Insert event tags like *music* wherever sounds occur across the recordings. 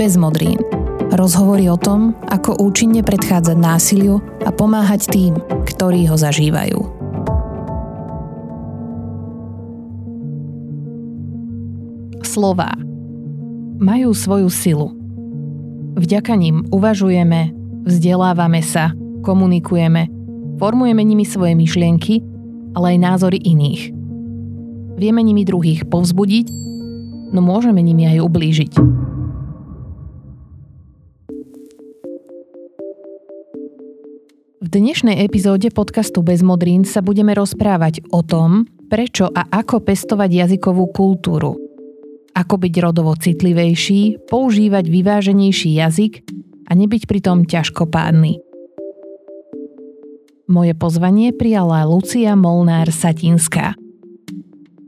bez modrín. Rozhovory o tom, ako účinne predchádzať násiliu a pomáhať tým, ktorí ho zažívajú. Slová majú svoju silu. Vďaka nim uvažujeme, vzdelávame sa, komunikujeme, formujeme nimi svoje myšlienky, ale aj názory iných. Vieme nimi druhých povzbudiť, no môžeme nimi aj ublížiť. Dnešnej epizóde podcastu Bez modrín sa budeme rozprávať o tom, prečo a ako pestovať jazykovú kultúru. Ako byť rodovo citlivejší, používať vyváženejší jazyk a nebyť pritom ťažkopádny. Moje pozvanie prijala Lucia Molnár Satinská.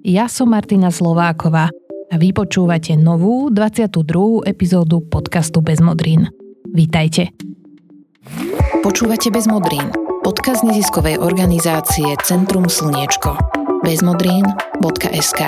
Ja som Martina Slováková a vy počúvate novú 22. epizódu podcastu Bez modrín. Vítajte. Počúvate bez modrín. Podkaz neziskovej organizácie Centrum Slniečko. bezmodrín.sk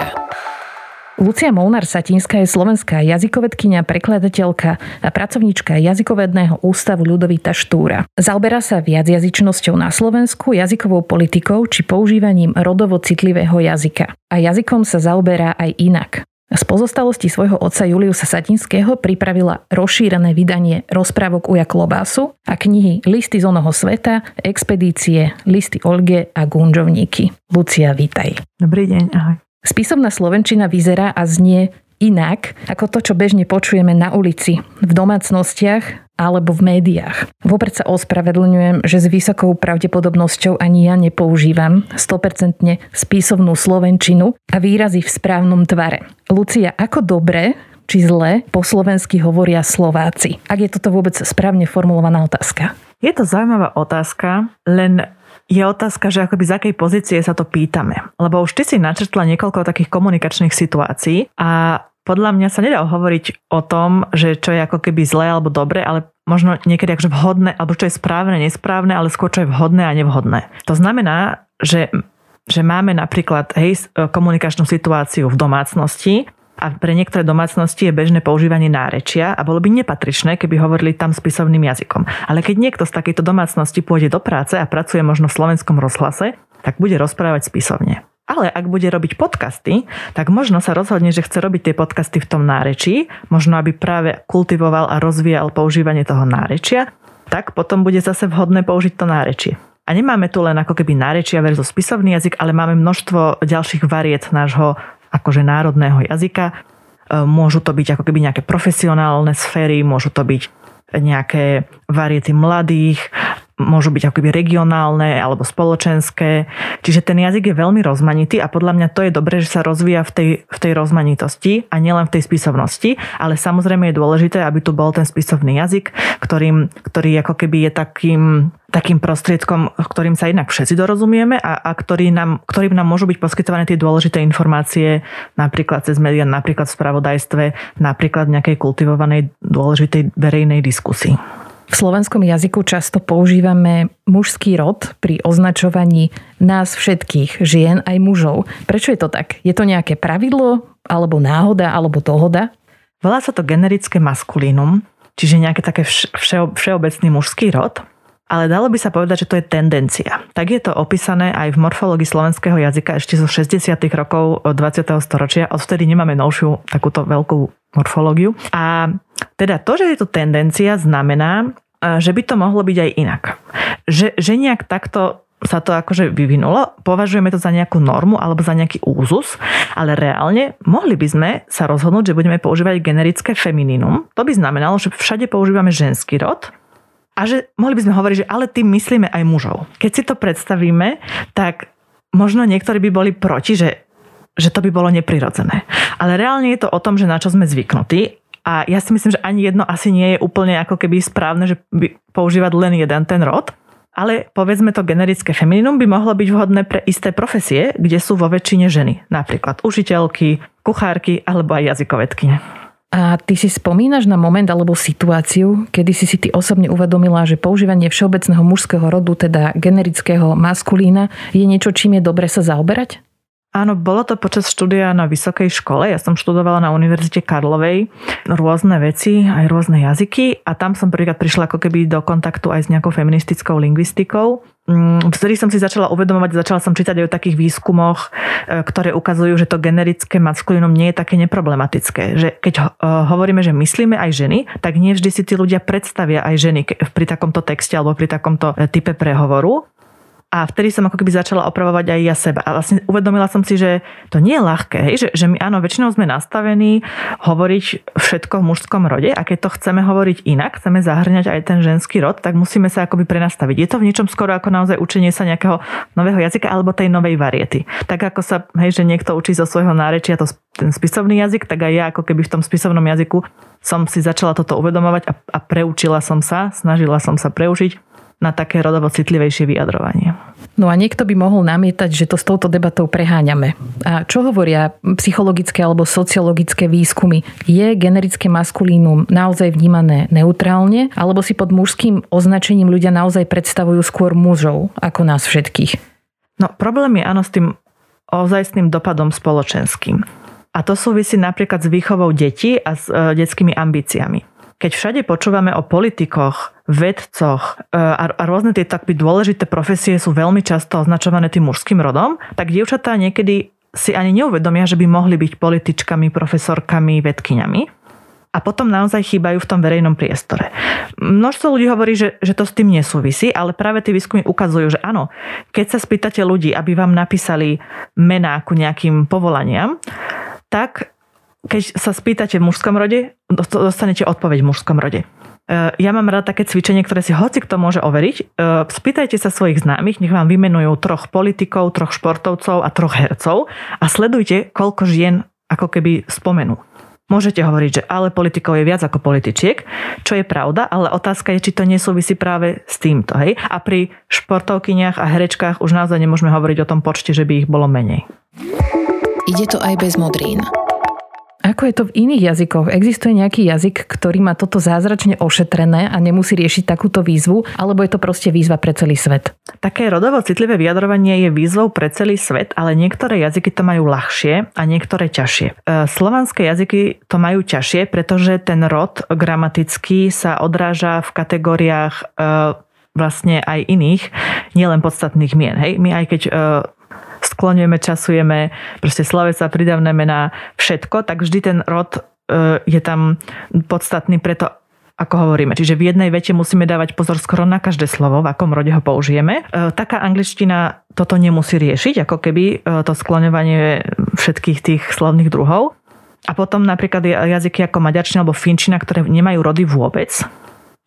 Lucia Molnár Satinská je slovenská jazykovedkynia, prekladateľka a pracovníčka jazykovedného ústavu Ľudovita Štúra. Zaoberá sa viacjazyčnosťou na Slovensku, jazykovou politikou či používaním rodovo citlivého jazyka. A jazykom sa zaoberá aj inak. Z pozostalosti svojho otca Juliusa Satinského pripravila rozšírené vydanie rozprávok Uja Klobásu a knihy Listy z onoho sveta, Expedície, Listy Olge a Gunžovníky. Lucia, vítaj. Dobrý deň, ahoj. Spisovná slovenčina vyzerá a znie inak ako to, čo bežne počujeme na ulici, v domácnostiach alebo v médiách. Vopred sa ospravedlňujem, že s vysokou pravdepodobnosťou ani ja nepoužívam 100% spisovnú slovenčinu a výrazy v správnom tvare. Lucia, ako dobre či zle po slovensky hovoria Slováci? Ak je toto vôbec správne formulovaná otázka. Je to zaujímavá otázka, len je otázka, že akoby z akej pozície sa to pýtame. Lebo už ty si načrtla niekoľko takých komunikačných situácií a podľa mňa sa nedá hovoriť o tom, že čo je ako keby zlé alebo dobre, ale možno niekedy akože vhodné, alebo čo je správne, nesprávne, ale skôr čo je vhodné a nevhodné. To znamená, že, že máme napríklad hej, komunikačnú situáciu v domácnosti a pre niektoré domácnosti je bežné používanie nárečia a bolo by nepatričné, keby hovorili tam spisovným jazykom. Ale keď niekto z takejto domácnosti pôjde do práce a pracuje možno v slovenskom rozhlase, tak bude rozprávať spisovne. Ale ak bude robiť podcasty, tak možno sa rozhodne, že chce robiť tie podcasty v tom nárečí, možno aby práve kultivoval a rozvíjal používanie toho nárečia, tak potom bude zase vhodné použiť to nárečie. A nemáme tu len ako keby nárečia versus spisovný jazyk, ale máme množstvo ďalších variet nášho akože národného jazyka. E, môžu to byť ako keby nejaké profesionálne sféry, môžu to byť nejaké variety mladých, môžu byť akoby regionálne alebo spoločenské. Čiže ten jazyk je veľmi rozmanitý a podľa mňa to je dobré, že sa rozvíja v tej, v tej rozmanitosti a nielen v tej spisovnosti, ale samozrejme je dôležité, aby tu bol ten spisovný jazyk, ktorým, ktorý ako keby je takým, takým prostriedkom, ktorým sa inak všetci dorozumieme a, a ktorý nám, ktorým nám môžu byť poskytované tie dôležité informácie napríklad cez médiá, napríklad v spravodajstve, napríklad v nejakej kultivovanej dôležitej verejnej diskusii. V slovenskom jazyku často používame mužský rod pri označovaní nás všetkých, žien aj mužov. Prečo je to tak? Je to nejaké pravidlo, alebo náhoda, alebo dohoda? Volá sa to generické maskulínum, čiže nejaký také vše, všeobecný mužský rod, ale dalo by sa povedať, že to je tendencia. Tak je to opísané aj v morfológii slovenského jazyka ešte zo 60. rokov 20. storočia. Odvtedy nemáme novšiu takúto veľkú morfológiu. A teda to, že je to tendencia, znamená, že by to mohlo byť aj inak. Že, že nejak takto sa to akože vyvinulo, považujeme to za nejakú normu alebo za nejaký úzus, ale reálne mohli by sme sa rozhodnúť, že budeme používať generické femininum. To by znamenalo, že všade používame ženský rod a že mohli by sme hovoriť, že ale tým myslíme aj mužov. Keď si to predstavíme, tak možno niektorí by boli proti, že že to by bolo neprirodzené. Ale reálne je to o tom, že na čo sme zvyknutí a ja si myslím, že ani jedno asi nie je úplne ako keby správne, že by používať len jeden ten rod. Ale povedzme to generické femininum by mohlo byť vhodné pre isté profesie, kde sú vo väčšine ženy. Napríklad učiteľky, kuchárky alebo aj jazykovedkyne. A ty si spomínaš na moment alebo situáciu, kedy si si ty osobne uvedomila, že používanie všeobecného mužského rodu, teda generického maskulína, je niečo, čím je dobre sa zaoberať? Áno, bolo to počas štúdia na vysokej škole. Ja som študovala na Univerzite Karlovej rôzne veci, aj rôzne jazyky a tam som prvýkrát prišla ako keby do kontaktu aj s nejakou feministickou lingvistikou. Mm, vtedy som si začala uvedomovať, začala som čítať aj o takých výskumoch, e, ktoré ukazujú, že to generické maskulinum nie je také neproblematické. Že keď e, hovoríme, že myslíme aj ženy, tak nie vždy si tí ľudia predstavia aj ženy pri takomto texte alebo pri takomto e, type prehovoru. A vtedy som ako keby začala opravovať aj ja seba. A vlastne uvedomila som si, že to nie je ľahké, hej? Že, že my áno, väčšinou sme nastavení hovoriť všetko v mužskom rode a keď to chceme hovoriť inak, chceme zahrňať aj ten ženský rod, tak musíme sa akoby prenastaviť. Je to v niečom skoro ako naozaj učenie sa nejakého nového jazyka alebo tej novej variety. Tak ako sa, hej, že niekto učí zo svojho nárečia to, ten spisovný jazyk, tak aj ja ako keby v tom spisovnom jazyku som si začala toto uvedomovať a, a preučila som sa, snažila som sa preučiť na také rodovo citlivejšie vyjadrovanie. No a niekto by mohol namietať, že to s touto debatou preháňame. A čo hovoria psychologické alebo sociologické výskumy? Je generické maskulínum naozaj vnímané neutrálne, alebo si pod mužským označením ľudia naozaj predstavujú skôr mužov ako nás všetkých? No problém je áno s tým ozajstným dopadom spoločenským. A to súvisí napríklad s výchovou detí a s e, detskými ambíciami keď všade počúvame o politikoch, vedcoch e, a, a rôzne tie tak dôležité profesie sú veľmi často označované tým mužským rodom, tak dievčatá niekedy si ani neuvedomia, že by mohli byť političkami, profesorkami, vedkyňami. A potom naozaj chýbajú v tom verejnom priestore. Množstvo ľudí hovorí, že, že to s tým nesúvisí, ale práve tie výskumy ukazujú, že áno, keď sa spýtate ľudí, aby vám napísali mená ku nejakým povolaniam, tak keď sa spýtate v mužskom rode, dostanete odpoveď v mužskom rode. E, ja mám rada také cvičenie, ktoré si hoci kto môže overiť. E, spýtajte sa svojich známych, nech vám vymenujú troch politikov, troch športovcov a troch hercov a sledujte, koľko žien ako keby spomenú. Môžete hovoriť, že ale politikov je viac ako političiek, čo je pravda, ale otázka je, či to nesúvisí práve s týmto. Hej? A pri športovkyniach a herečkách už naozaj nemôžeme hovoriť o tom počte, že by ich bolo menej. Ide to aj bez modrín. Ako je to v iných jazykoch? Existuje nejaký jazyk, ktorý má toto zázračne ošetrené a nemusí riešiť takúto výzvu, alebo je to proste výzva pre celý svet? Také rodovo citlivé vyjadrovanie je výzvou pre celý svet, ale niektoré jazyky to majú ľahšie a niektoré ťažšie. E, slovanské jazyky to majú ťažšie, pretože ten rod gramatický sa odráža v kategóriách e, vlastne aj iných, nielen podstatných mien. Hej? My aj keď e, skloňujeme, časujeme, proste slovesa, pridavné mená, všetko, tak vždy ten rod e, je tam podstatný preto, ako hovoríme. Čiže v jednej vete musíme dávať pozor skoro na každé slovo, v akom rode ho použijeme. E, taká angličtina toto nemusí riešiť, ako keby e, to skloňovanie všetkých tých slovných druhov. A potom napríklad jazyky ako maďarčina alebo finčina, ktoré nemajú rody vôbec,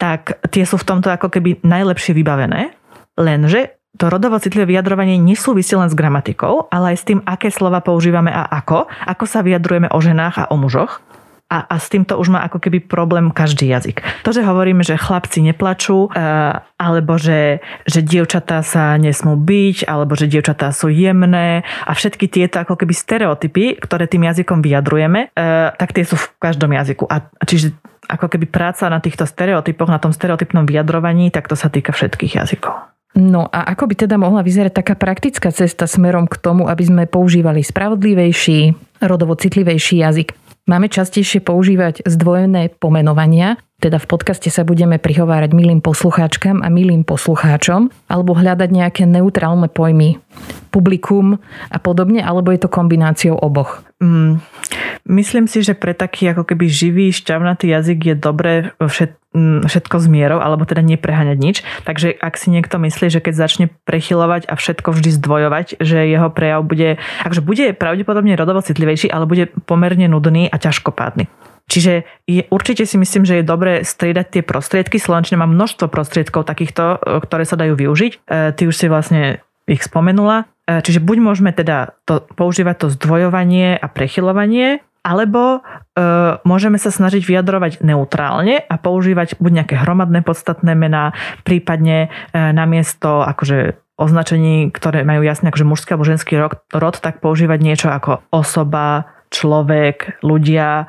tak tie sú v tomto ako keby najlepšie vybavené. Lenže to rodovo citlivé vyjadrovanie nesúvisí len s gramatikou, ale aj s tým, aké slova používame a ako, ako sa vyjadrujeme o ženách a o mužoch. A, a s týmto už má ako keby problém každý jazyk. To, že hovoríme, že chlapci neplačú, e, alebo že, že dievčatá sa nesmú byť, alebo že dievčatá sú jemné a všetky tieto ako keby stereotypy, ktoré tým jazykom vyjadrujeme, e, tak tie sú v každom jazyku. A, čiže ako keby práca na týchto stereotypoch, na tom stereotypnom vyjadrovaní, tak to sa týka všetkých jazykov. No a ako by teda mohla vyzerať taká praktická cesta smerom k tomu, aby sme používali spravodlivejší, rodovo citlivejší jazyk? Máme častejšie používať zdvojené pomenovania, teda v podcaste sa budeme prihovárať milým poslucháčkam a milým poslucháčom, alebo hľadať nejaké neutrálne pojmy, publikum a podobne, alebo je to kombináciou oboch? Mm, myslím si, že pre taký ako keby živý, šťavnatý jazyk je dobré všet, mm, všetko s mierou, alebo teda nepreháňať nič. Takže ak si niekto myslí, že keď začne prechylovať a všetko vždy zdvojovať, že jeho prejav bude, akže bude pravdepodobne rodovo citlivejší, ale bude pomerne nudný a ťažkopádny. Čiže je, určite si myslím, že je dobré striedať tie prostriedky. Slovenčina má množstvo prostriedkov takýchto, e, ktoré sa dajú využiť. E, ty už si vlastne ich spomenula. E, čiže buď môžeme teda to, používať to zdvojovanie a prechylovanie, alebo e, môžeme sa snažiť vyjadrovať neutrálne a používať buď nejaké hromadné podstatné mená, prípadne e, namiesto akože označení, ktoré majú jasne akože mužský alebo ženský rod, rod, tak používať niečo ako osoba, človek, ľudia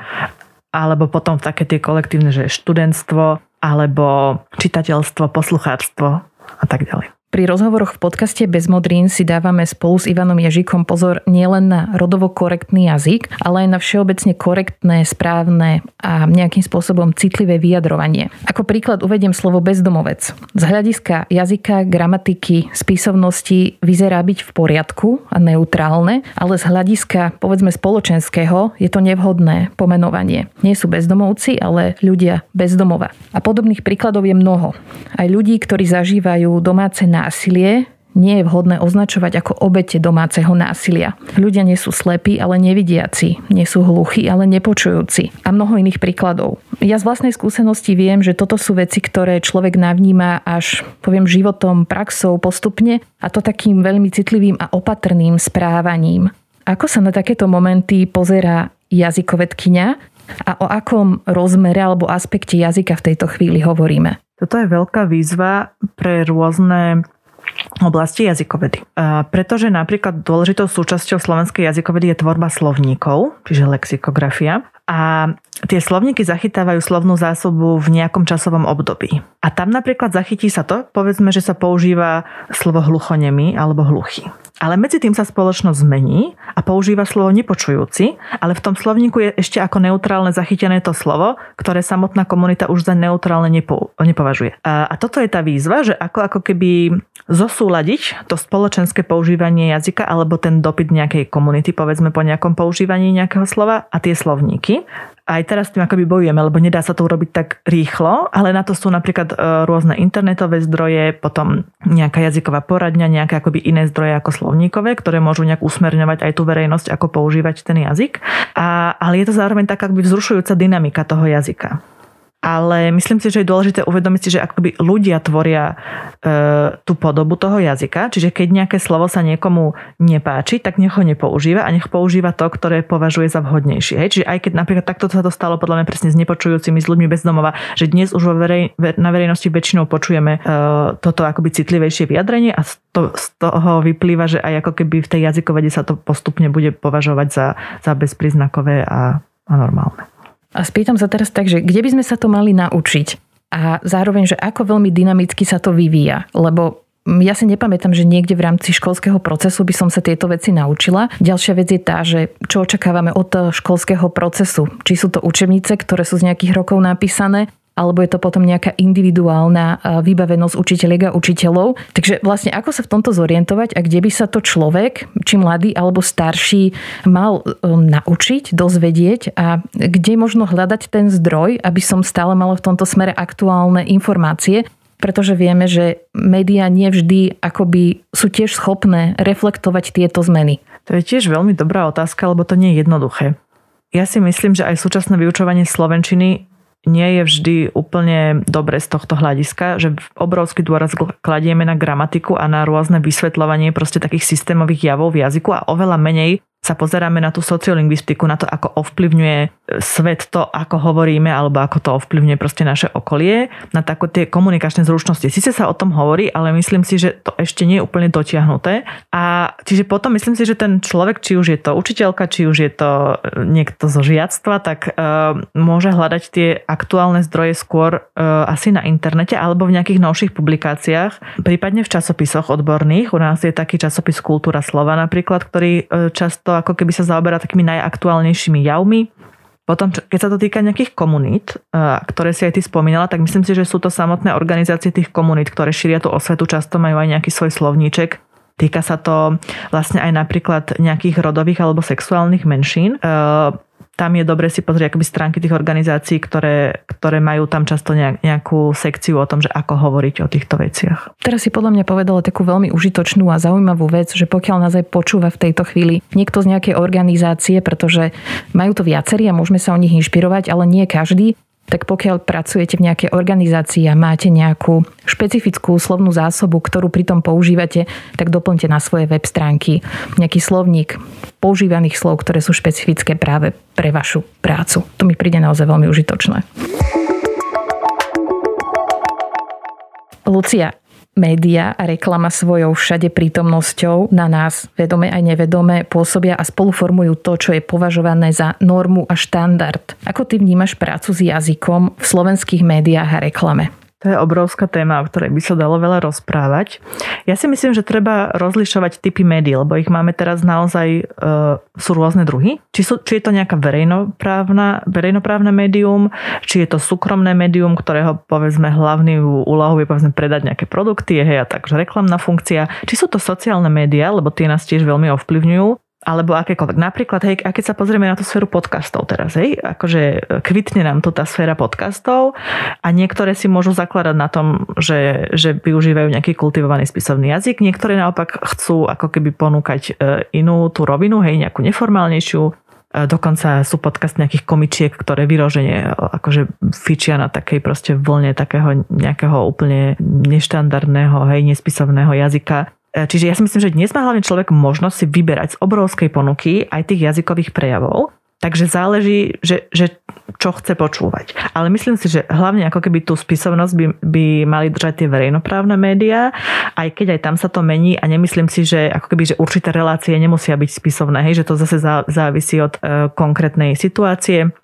alebo potom také tie kolektívne, že študentstvo, alebo čitateľstvo, poslucháčstvo a tak ďalej. Pri rozhovoroch v podcaste Bez modrín si dávame spolu s Ivanom Ježikom pozor nielen na rodovo korektný jazyk, ale aj na všeobecne korektné, správne a nejakým spôsobom citlivé vyjadrovanie. Ako príklad uvediem slovo bezdomovec. Z hľadiska jazyka, gramatiky, spisovnosti vyzerá byť v poriadku a neutrálne, ale z hľadiska povedzme spoločenského je to nevhodné pomenovanie. Nie sú bezdomovci, ale ľudia bezdomova. A podobných príkladov je mnoho. Aj ľudí, ktorí zažívajú domáce násilie nie je vhodné označovať ako obete domáceho násilia. Ľudia nie sú slepí, ale nevidiaci, nie sú hluchí, ale nepočujúci a mnoho iných príkladov. Ja z vlastnej skúsenosti viem, že toto sú veci, ktoré človek navníma až, poviem, životom, praxou postupne a to takým veľmi citlivým a opatrným správaním. Ako sa na takéto momenty pozerá jazykovedkyňa a o akom rozmere alebo aspekte jazyka v tejto chvíli hovoríme? Toto je veľká výzva pre rôzne oblasti jazykovedy. Pretože napríklad dôležitou súčasťou slovenskej jazykovedy je tvorba slovníkov, čiže lexikografia. A tie slovníky zachytávajú slovnú zásobu v nejakom časovom období. A tam napríklad zachytí sa to, povedzme, že sa používa slovo hluchonemý alebo hluchý. Ale medzi tým sa spoločnosť zmení a používa slovo nepočujúci, ale v tom slovníku je ešte ako neutrálne zachytené to slovo, ktoré samotná komunita už za neutrálne nepo, nepovažuje. A, a toto je tá výzva, že ako, ako keby zosúľadiť to spoločenské používanie jazyka alebo ten dopyt nejakej komunity, povedzme po nejakom používaní nejakého slova a tie slovníky aj teraz s tým akoby bojujeme, lebo nedá sa to urobiť tak rýchlo, ale na to sú napríklad e, rôzne internetové zdroje, potom nejaká jazyková poradňa, nejaké akoby iné zdroje ako slovníkové, ktoré môžu nejak usmerňovať aj tú verejnosť, ako používať ten jazyk. A, ale je to zároveň taká akoby vzrušujúca dynamika toho jazyka ale myslím si, že je dôležité uvedomiť si, že akoby ľudia tvoria e, tú podobu toho jazyka, čiže keď nejaké slovo sa niekomu nepáči, tak nech ho nepoužíva a nech používa to, ktoré považuje za vhodnejšie. Hej? Čiže aj keď napríklad takto sa to stalo podľa mňa presne s nepočujúcimi, s ľuďmi bez domova, že dnes už verej, na verejnosti väčšinou počujeme e, toto akoby citlivejšie vyjadrenie a z, to, z toho vyplýva, že aj ako keby v tej jazykovede sa to postupne bude považovať za, za bezpríznakové a, a normálne. A spýtam sa teraz tak, že kde by sme sa to mali naučiť? A zároveň, že ako veľmi dynamicky sa to vyvíja? Lebo ja si nepamätám, že niekde v rámci školského procesu by som sa tieto veci naučila. Ďalšia vec je tá, že čo očakávame od školského procesu. Či sú to učebnice, ktoré sú z nejakých rokov napísané, alebo je to potom nejaká individuálna vybavenosť učiteľiek a učiteľov. Takže vlastne ako sa v tomto zorientovať a kde by sa to človek, či mladý alebo starší, mal um, naučiť, dozvedieť a kde možno hľadať ten zdroj, aby som stále mala v tomto smere aktuálne informácie, pretože vieme, že médiá nevždy akoby sú tiež schopné reflektovať tieto zmeny. To je tiež veľmi dobrá otázka, lebo to nie je jednoduché. Ja si myslím, že aj súčasné vyučovanie slovenčiny nie je vždy úplne dobre z tohto hľadiska, že obrovský dôraz kladieme na gramatiku a na rôzne vysvetľovanie proste takých systémových javov v jazyku a oveľa menej sa pozeráme na tú sociolingvistiku, na to, ako ovplyvňuje e, svet to, ako hovoríme, alebo ako to ovplyvňuje proste naše okolie, na tako tie komunikačné zručnosti. Sice sa o tom hovorí, ale myslím si, že to ešte nie je úplne dotiahnuté. A čiže potom myslím si, že ten človek, či už je to učiteľka, či už je to e, niekto zo žiactva, tak uh, môže hľadať tie aktuálne zdroje skôr uh, asi na internete alebo v nejakých novších publikáciách, prípadne v časopisoch odborných. U nás je taký časopis Kultúra slova napríklad, ktorý uh, často to ako keby sa zaoberá takými najaktuálnejšími javmi. Potom, keď sa to týka nejakých komunít, ktoré si aj ty spomínala, tak myslím si, že sú to samotné organizácie tých komunít, ktoré šíria tú osvetu, často majú aj nejaký svoj slovníček. Týka sa to vlastne aj napríklad nejakých rodových alebo sexuálnych menšín tam je dobre si pozrieť akoby stránky tých organizácií, ktoré, ktoré majú tam často nejak, nejakú sekciu o tom, že ako hovoriť o týchto veciach. Teraz si podľa mňa povedala takú veľmi užitočnú a zaujímavú vec, že pokiaľ nás aj počúva v tejto chvíli niekto z nejakej organizácie, pretože majú to viacerí a môžeme sa o nich inšpirovať, ale nie každý, tak pokiaľ pracujete v nejakej organizácii a máte nejakú špecifickú slovnú zásobu, ktorú pritom používate, tak doplňte na svoje web stránky nejaký slovník používaných slov, ktoré sú špecifické práve pre vašu prácu. To mi príde naozaj veľmi užitočné. Lucia, média a reklama svojou všade prítomnosťou na nás, vedome aj nevedome, pôsobia a spoluformujú to, čo je považované za normu a štandard. Ako ty vnímaš prácu s jazykom v slovenských médiách a reklame? To je obrovská téma, o ktorej by sa dalo veľa rozprávať. Ja si myslím, že treba rozlišovať typy médií, lebo ich máme teraz naozaj, e, sú rôzne druhy. Či, sú, či je to nejaká verejnoprávna, verejnoprávne médium, či je to súkromné médium, ktorého povedzme hlavný úlohou je povedzme predať nejaké produkty, hej, a takže reklamná funkcia. Či sú to sociálne médiá, lebo tie nás tiež veľmi ovplyvňujú alebo akékoľvek. Napríklad, hej, a keď sa pozrieme na tú sféru podcastov teraz, hej, akože e, kvitne nám tu tá sféra podcastov a niektoré si môžu zakladať na tom, že, že využívajú nejaký kultivovaný spisovný jazyk, niektoré naopak chcú ako keby ponúkať e, inú tú rovinu, hej, nejakú neformálnejšiu, e, Dokonca sú podcast nejakých komičiek, ktoré vyroženie akože fičia na takej proste vlne takého nejakého úplne neštandardného, hej, nespisovného jazyka. E, čiže ja si myslím, že dnes má hlavne človek možnosť si vyberať z obrovskej ponuky aj tých jazykových prejavov. Takže záleží, že, že čo chce počúvať. Ale myslím si, že hlavne ako keby tú spisovnosť by, by mali držať tie verejnoprávne médiá, aj keď aj tam sa to mení a nemyslím si, že ako keby, že určité relácie nemusia byť spisovné, hej, že to zase závisí od e, konkrétnej situácie.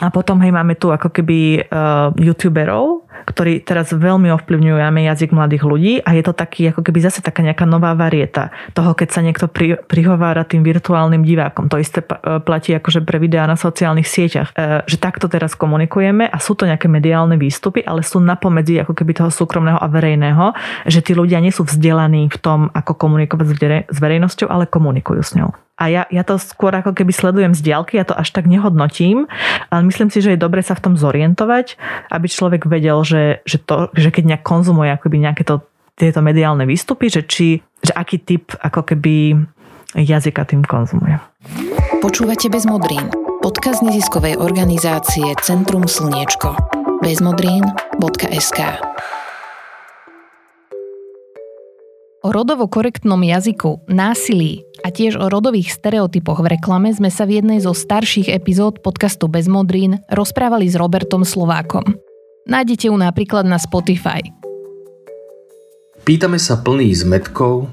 A potom hej, máme tu ako keby uh, youtuberov, ktorí teraz veľmi ovplyvňujú jazyk mladých ľudí a je to taký, ako keby zase taká nejaká nová varieta toho, keď sa niekto pri, prihovára tým virtuálnym divákom. To isté e, platí akože pre videá na sociálnych sieťach. E, že takto teraz komunikujeme a sú to nejaké mediálne výstupy, ale sú napomedzi ako keby toho súkromného a verejného, že tí ľudia nie sú vzdelaní v tom, ako komunikovať s verejnosťou, ale komunikujú s ňou. A ja, ja to skôr ako keby sledujem z diaľky, ja to až tak nehodnotím, ale myslím si, že je dobre sa v tom zorientovať, aby človek vedel, že, že, to, že keď nejak konzumuje akoby nejaké to, tieto mediálne výstupy, že, či, že aký typ ako keby jazyka tým konzumuje. Počúvate bez modrín. Podkaz neziskovej organizácie Centrum Slniečko. bezmodrín.sk O rodovo korektnom jazyku, násilí a tiež o rodových stereotypoch v reklame sme sa v jednej zo starších epizód podcastu Bez modrín rozprávali s Robertom Slovákom. Nájdete ju napríklad na Spotify. Pýtame sa plný zmetkov,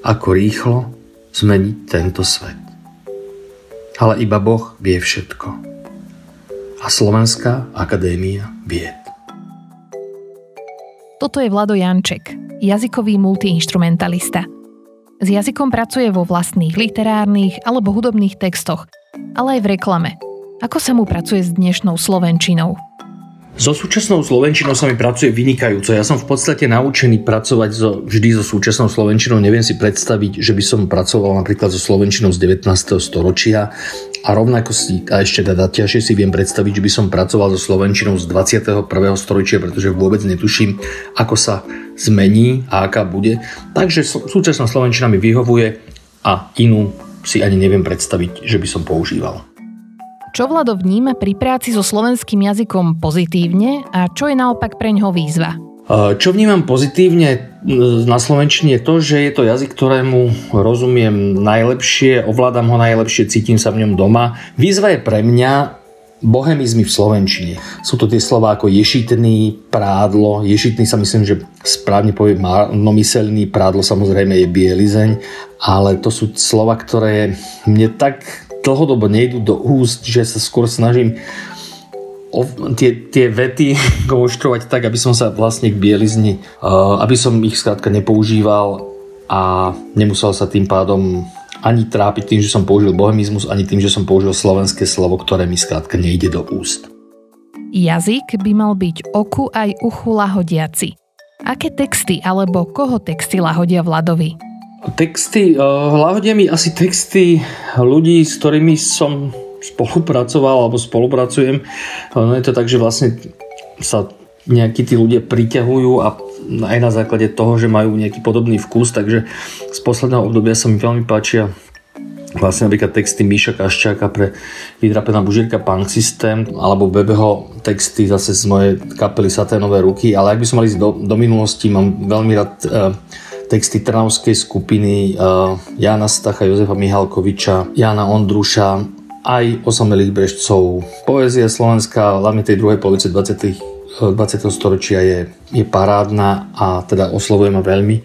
ako rýchlo zmeniť tento svet. Ale iba Boh vie všetko. A Slovenská akadémia vied. Toto je Vlado Janček, jazykový multiinstrumentalista. S jazykom pracuje vo vlastných literárnych alebo hudobných textoch, ale aj v reklame. Ako sa mu pracuje s dnešnou slovenčinou? So súčasnou slovenčinou sa mi pracuje vynikajúco. Ja som v podstate naučený pracovať so, vždy so súčasnou slovenčinou. Neviem si predstaviť, že by som pracoval napríklad so slovenčinou z 19. storočia a rovnako si, a ešte teda ťažšie si viem predstaviť, že by som pracoval so slovenčinou z 21. storočia, pretože vôbec netuším, ako sa zmení a aká bude. Takže súčasná slovenčina mi vyhovuje a inú si ani neviem predstaviť, že by som používal. Čo Vlado vníma pri práci so slovenským jazykom pozitívne a čo je naopak pre ňoho výzva? Čo vnímam pozitívne na Slovenčine je to, že je to jazyk, ktorému rozumiem najlepšie, ovládam ho najlepšie, cítim sa v ňom doma. Výzva je pre mňa bohemizmy v Slovenčine. Sú to tie slova ako ješitný, prádlo. Ješitný sa myslím, že správne povie nomyselný, prádlo samozrejme je bielizeň, ale to sú slova, ktoré mne tak dlhodobo nejdu do úst, že sa skôr snažím tie, tie vety *laughs* konštruovať tak, aby som sa vlastne k bielizni, uh, aby som ich skrátka nepoužíval a nemusel sa tým pádom ani trápiť tým, že som použil bohemizmus, ani tým, že som použil slovenské slovo, ktoré mi skrátka nejde do úst. Jazyk by mal byť oku aj uchu lahodiaci. Aké texty alebo koho texty lahodia Vladovi? Texty, uh, hlahodia mi asi texty ľudí, s ktorými som spolupracoval alebo spolupracujem. No je to tak, že vlastne sa nejakí tí ľudia priťahujú a aj na základe toho, že majú nejaký podobný vkus, takže z posledného obdobia sa mi veľmi páčia vlastne napríklad texty Míša Kaščáka pre Vydrapená bužírka Punk System alebo Bebeho texty zase z mojej kapely Saténové ruky, ale ak by som mali ísť do, do minulosti, mám veľmi rád uh, texty Trnavskej skupiny Jana Stacha, Jozefa Mihalkoviča, Jana Ondruša, aj osamelých brežcov. Poézia slovenská, hlavne tej druhej polovice 20. 20. storočia je, je parádna a teda oslovuje ma veľmi.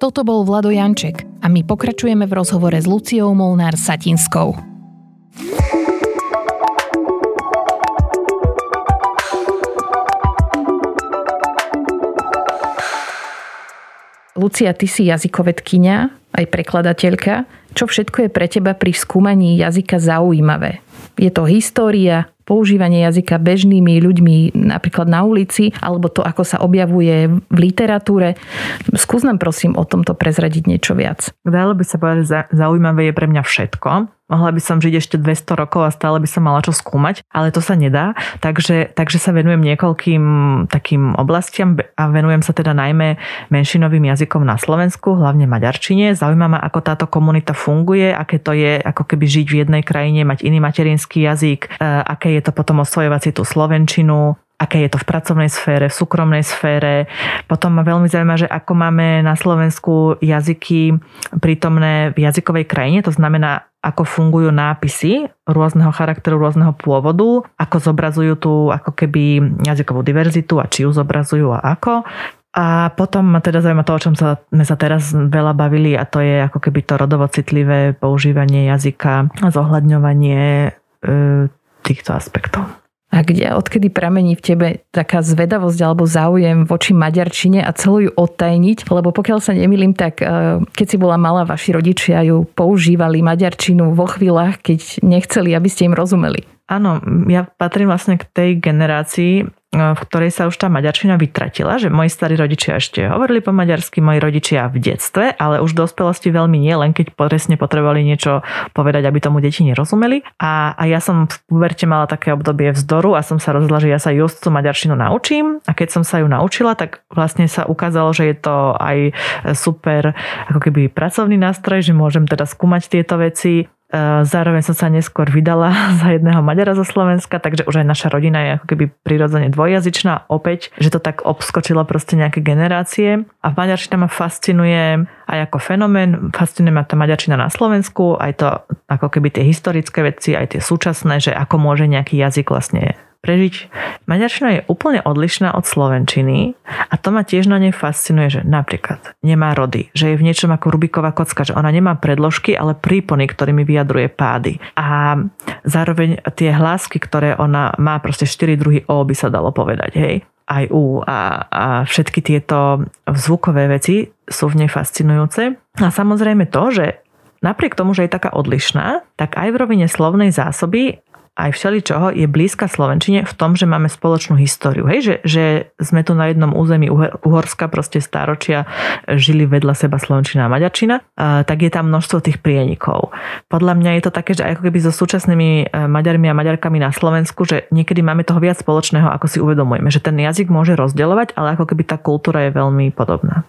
Toto bol Vlado Janček a my pokračujeme v rozhovore s Luciou Molnár Lucia, ty si jazykovedkynia, aj prekladateľka. Čo všetko je pre teba pri skúmaní jazyka zaujímavé? Je to história, používanie jazyka bežnými ľuďmi napríklad na ulici, alebo to, ako sa objavuje v literatúre. Skús nám prosím o tomto prezradiť niečo viac. Dalo by sa povedať, že zaujímavé je pre mňa všetko. Mohla by som žiť ešte 200 rokov a stále by som mala čo skúmať, ale to sa nedá. Takže, takže sa venujem niekoľkým takým oblastiam a venujem sa teda najmä menšinovým jazykom na Slovensku, hlavne maďarčine. Zaujíma ma, ako táto komunita funguje, aké to je ako keby žiť v jednej krajine, mať iný materinský jazyk, e, aké je to potom osvojovať si tú slovenčinu, aké je to v pracovnej sfére, v súkromnej sfére. Potom ma veľmi zaujíma, že ako máme na Slovensku jazyky prítomné v jazykovej krajine, to znamená, ako fungujú nápisy rôzneho charakteru, rôzneho pôvodu, ako zobrazujú tú ako keby jazykovú diverzitu a či ju zobrazujú a ako. A potom ma teda zaujíma to, o čom sa, sme sa teraz veľa bavili a to je ako keby to rodovo citlivé používanie jazyka a zohľadňovanie e, týchto aspektov. A kde, odkedy pramení v tebe taká zvedavosť alebo záujem voči maďarčine a celú ju odtajniť? Lebo pokiaľ sa nemýlim, tak e, keď si bola malá, vaši rodičia ju používali maďarčinu vo chvíľach, keď nechceli, aby ste im rozumeli. Áno, ja patrím vlastne k tej generácii, v ktorej sa už tá maďarčina vytratila, že moji starí rodičia ešte hovorili po maďarsky, moji rodičia v detstve, ale už v dospelosti veľmi nie, len keď presne potrebovali niečo povedať, aby tomu deti nerozumeli. A, a ja som v puberte mala také obdobie vzdoru a som sa rozhodla, že ja sa just tú maďarčinu naučím a keď som sa ju naučila, tak vlastne sa ukázalo, že je to aj super ako keby pracovný nástroj, že môžem teda skúmať tieto veci E, zároveň som sa neskôr vydala *laughs* za jedného Maďara zo Slovenska, takže už aj naša rodina je ako keby prirodzene dvojjazyčná. Opäť, že to tak obskočilo proste nejaké generácie. A maďarčina ma fascinuje aj ako fenomén. Fascinuje ma tá maďarčina na Slovensku, aj to ako keby tie historické veci, aj tie súčasné, že ako môže nejaký jazyk vlastne prežiť. Maďarčina je úplne odlišná od slovenčiny a to ma tiež na nej fascinuje, že napríklad nemá rody, že je v niečom ako Rubiková kocka, že ona nemá predložky, ale prípony, ktorými vyjadruje pády. A zároveň tie hlásky, ktoré ona má, proste 4 druhy O by sa dalo povedať, hej aj U a, a všetky tieto zvukové veci sú v nej fascinujúce. A samozrejme to, že napriek tomu, že je taká odlišná, tak aj v rovine slovnej zásoby aj všeličoho je blízka Slovenčine v tom, že máme spoločnú históriu. Hej? Že, že sme tu na jednom území Uhorska proste stáročia žili vedľa seba Slovenčina a Maďarčina, tak je tam množstvo tých prienikov. Podľa mňa je to také, že ako keby so súčasnými e, Maďarmi a Maďarkami na Slovensku, že niekedy máme toho viac spoločného, ako si uvedomujeme. Že ten jazyk môže rozdeľovať, ale ako keby tá kultúra je veľmi podobná.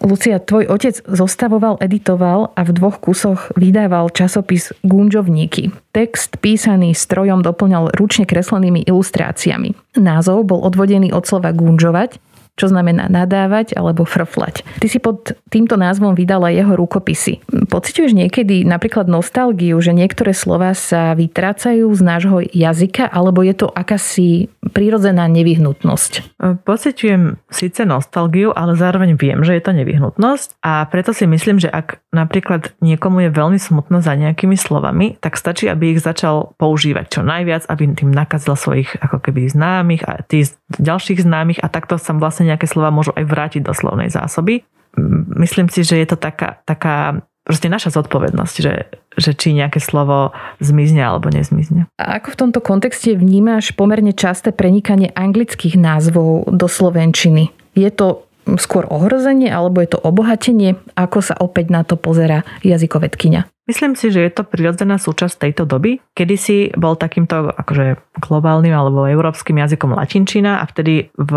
Lucia, tvoj otec zostavoval, editoval a v dvoch kusoch vydával časopis Gunžovníky. Text písaný strojom doplňal ručne kreslenými ilustráciami. Názov bol odvodený od slova gunžovať, čo znamená nadávať alebo frflať. Ty si pod týmto názvom vydala jeho rukopisy. Pociťuješ niekedy napríklad nostalgiu, že niektoré slova sa vytrácajú z nášho jazyka, alebo je to akási prírodzená nevyhnutnosť? Pociťujem síce nostalgiu, ale zároveň viem, že je to nevyhnutnosť a preto si myslím, že ak napríklad niekomu je veľmi smutno za nejakými slovami, tak stačí, aby ich začal používať čo najviac, aby tým nakazil svojich ako keby známych a tých ďalších známych a takto sa vlastne nejaké slova môžu aj vrátiť do slovnej zásoby. Myslím si, že je to taká, taká proste naša zodpovednosť, že, že či nejaké slovo zmizne alebo nezmizne. A ako v tomto kontexte vnímaš pomerne časté prenikanie anglických názvov do slovenčiny? Je to skôr ohrozenie alebo je to obohatenie? Ako sa opäť na to pozera jazykovedkynia? Myslím si, že je to prirodzená súčasť tejto doby. Kedy si bol takýmto akože globálnym alebo európskym jazykom latinčina a vtedy v,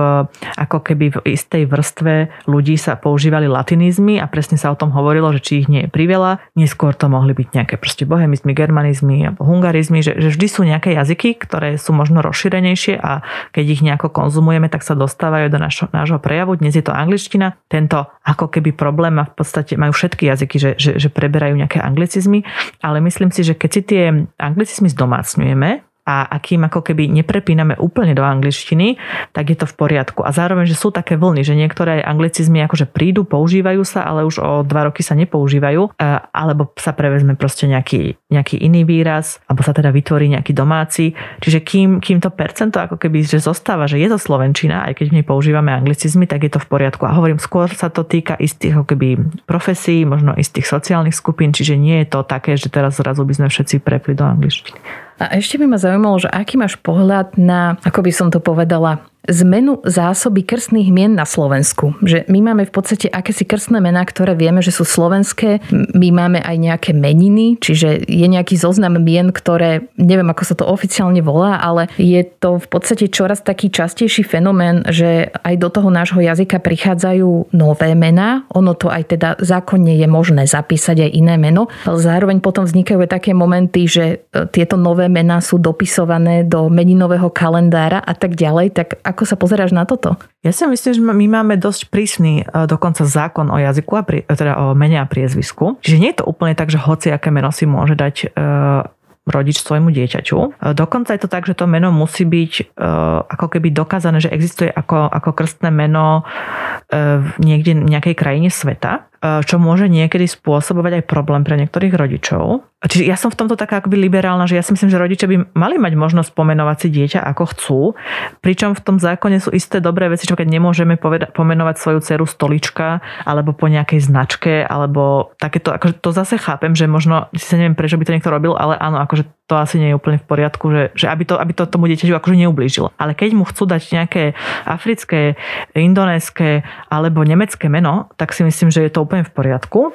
ako keby v istej vrstve ľudí sa používali latinizmy a presne sa o tom hovorilo, že či ich nie je priveľa. Neskôr to mohli byť nejaké proste bohemizmy, germanizmy alebo hungarizmy, že, že vždy sú nejaké jazyky, ktoré sú možno rozšírenejšie a keď ich nejako konzumujeme, tak sa dostávajú do našo, nášho prejavu. Dnes je to angličtina. Tento ako keby problém a v podstate majú všetky jazyky, že, že, že preberajú nejaké anglicizmy anglicizmy, ale myslím si, že keď si tie anglicizmy zdomácňujeme, a, a kým ako keby neprepíname úplne do angličtiny, tak je to v poriadku. A zároveň, že sú také vlny, že niektoré anglicizmy akože prídu, používajú sa, ale už o dva roky sa nepoužívajú, alebo sa prevezme proste nejaký, nejaký iný výraz, alebo sa teda vytvorí nejaký domáci. Čiže kým, kým to percento ako keby že zostáva, že je to slovenčina, aj keď v nej používame anglicizmy, tak je to v poriadku. A hovorím, skôr sa to týka istých ako keby profesí, možno istých sociálnych skupín, čiže nie je to také, že teraz zrazu by sme všetci prepli do angličtiny. A ešte by ma zaujímalo, že aký máš pohľad na, ako by som to povedala, zmenu zásoby krstných mien na Slovensku. Že my máme v podstate akési krstné mená, ktoré vieme, že sú slovenské. My máme aj nejaké meniny, čiže je nejaký zoznam mien, ktoré, neviem ako sa to oficiálne volá, ale je to v podstate čoraz taký častejší fenomén, že aj do toho nášho jazyka prichádzajú nové mená. Ono to aj teda zákonne je možné zapísať aj iné meno. Zároveň potom vznikajú aj také momenty, že e, tieto nové mená sú dopisované do meninového kalendára a tak ďalej. Tak ako sa pozeráš na toto? Ja si myslím, že my máme dosť prísny e, dokonca zákon o jazyku, a pri, e, teda o mene a priezvisku. Čiže nie je to úplne tak, že hoci aké meno si môže dať e, rodič svojmu dieťaťu. Dokonca je to tak, že to meno musí byť ako keby dokázané, že existuje ako, ako krstné meno niekde v nejakej krajine sveta čo môže niekedy spôsobovať aj problém pre niektorých rodičov. Čiže ja som v tomto taká akoby liberálna, že ja si myslím, že rodičia by mali mať možnosť pomenovať si dieťa ako chcú, pričom v tom zákone sú isté dobré veci, čo keď nemôžeme poveda- pomenovať svoju dceru stolička alebo po nejakej značke, alebo takéto, akože to zase chápem, že možno, si sa neviem prečo by to niekto robil, ale áno, akože to asi nie je úplne v poriadku, že, že aby, to, aby to tomu dieťaťu akože neublížilo. Ale keď mu chcú dať nejaké africké, indonéske alebo nemecké meno, tak si myslím, že je to úplne v poriadku.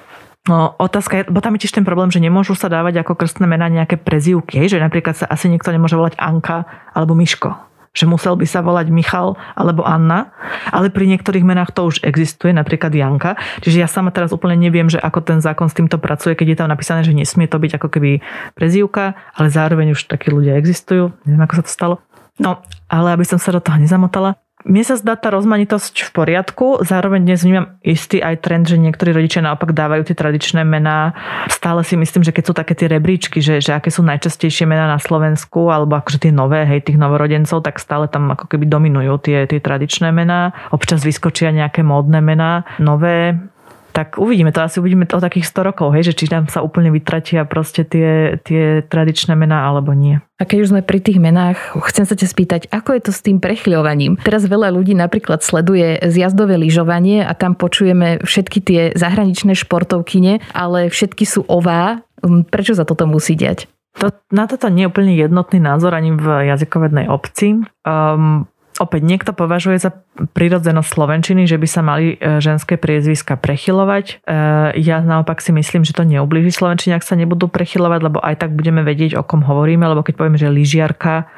No, otázka je, bo tam je tiež ten problém, že nemôžu sa dávať ako krstné mená nejaké prezývky, že napríklad sa asi niekto nemôže volať Anka alebo Miško že musel by sa volať Michal alebo Anna, ale pri niektorých menách to už existuje, napríklad Janka. Čiže ja sama teraz úplne neviem, že ako ten zákon s týmto pracuje, keď je tam napísané, že nesmie to byť ako keby prezývka, ale zároveň už takí ľudia existujú. Neviem, ako sa to stalo. No, ale aby som sa do toho nezamotala, mne sa zdá tá rozmanitosť v poriadku, zároveň dnes vnímam istý aj trend, že niektorí rodičia naopak dávajú tie tradičné mená. Stále si myslím, že keď sú také tie rebríčky, že, že aké sú najčastejšie mená na Slovensku, alebo akože tie nové, hej, tých novorodencov, tak stále tam ako keby dominujú tie, tie tradičné mená. Občas vyskočia nejaké módne mená, nové, tak uvidíme to, asi uvidíme to o takých 100 rokov, hej, že či tam sa úplne vytratia proste tie, tie tradičné mená alebo nie. A keď už sme pri tých menách, chcem sa ťa spýtať, ako je to s tým prechľovaním? Teraz veľa ľudí napríklad sleduje zjazdové lyžovanie a tam počujeme všetky tie zahraničné športovkyne, ale všetky sú ová. Hm, prečo sa toto musí diať? To, na toto nie je úplne jednotný názor ani v jazykovednej obci. Um, opäť niekto považuje za prirodzenosť Slovenčiny, že by sa mali e, ženské priezviska prechylovať. E, ja naopak si myslím, že to neublíži Slovenčine, ak sa nebudú prechylovať, lebo aj tak budeme vedieť, o kom hovoríme, lebo keď povieme, že lyžiarka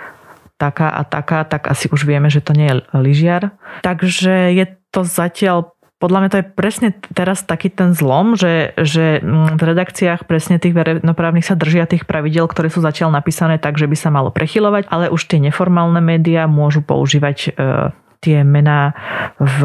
taká a taká, tak asi už vieme, že to nie je lyžiar. Takže je to zatiaľ podľa mňa to je presne teraz taký ten zlom, že, že mm, v redakciách presne tých verejnoprávnych sa držia tých pravidel, ktoré sú zatiaľ napísané tak, že by sa malo prechylovať, ale už tie neformálne médiá môžu používať e, tie mená v,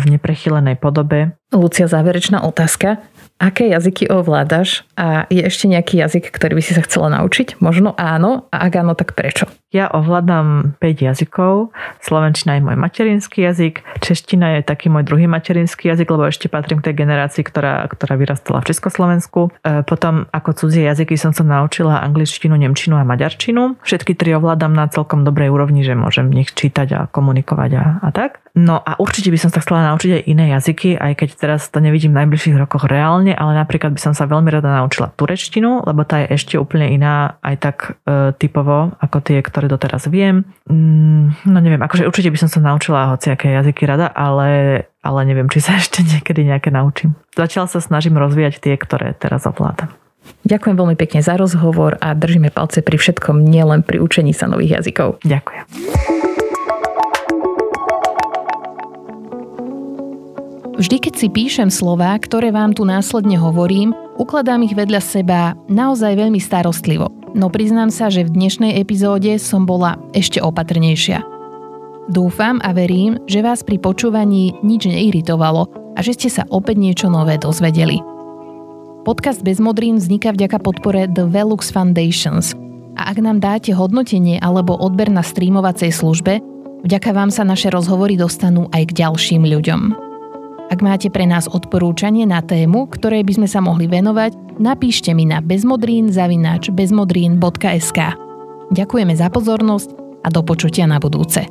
v neprechylenej podobe. Lucia, záverečná otázka. Aké jazyky ovládaš a je ešte nejaký jazyk, ktorý by si sa chcela naučiť? Možno áno, a ak áno, tak prečo? Ja ovládam 5 jazykov. Slovenčina je môj materinský jazyk, čeština je taký môj druhý materinský jazyk, lebo ešte patrím k tej generácii, ktorá, ktorá vyrastala v Československu. E, potom ako cudzie jazyky som sa naučila angličtinu, nemčinu a maďarčinu. Všetky tri ovládam na celkom dobrej úrovni, že môžem v nich čítať a komunikovať a, a tak. No a určite by som sa chcela naučiť aj iné jazyky, aj keď teraz to nevidím v najbližších rokoch reálne, ale napríklad by som sa veľmi rada naučila turečtinu, lebo tá je ešte úplne iná aj tak e, typovo ako tie, ktoré doteraz viem. Mm, no neviem, akože určite by som sa naučila hociaké jazyky rada, ale, ale neviem, či sa *laughs* ešte niekedy nejaké naučím. Zatiaľ sa snažím rozvíjať tie, ktoré teraz ovládam. Ďakujem veľmi pekne za rozhovor a držíme palce pri všetkom, nielen pri učení sa nových jazykov. Ďakujem. Vždy, keď si píšem slová, ktoré vám tu následne hovorím, ukladám ich vedľa seba naozaj veľmi starostlivo. No priznám sa, že v dnešnej epizóde som bola ešte opatrnejšia. Dúfam a verím, že vás pri počúvaní nič neiritovalo a že ste sa opäť niečo nové dozvedeli. Podcast Bez modrín vzniká vďaka podpore The Velux Foundations – A ak nám dáte hodnotenie alebo odber na streamovacej službe, vďaka vám sa naše rozhovory dostanú aj k ďalším ľuďom. Ak máte pre nás odporúčanie na tému, ktorej by sme sa mohli venovať, napíšte mi na bezmodrín bezmodrín.sk. Ďakujeme za pozornosť a do počutia na budúce.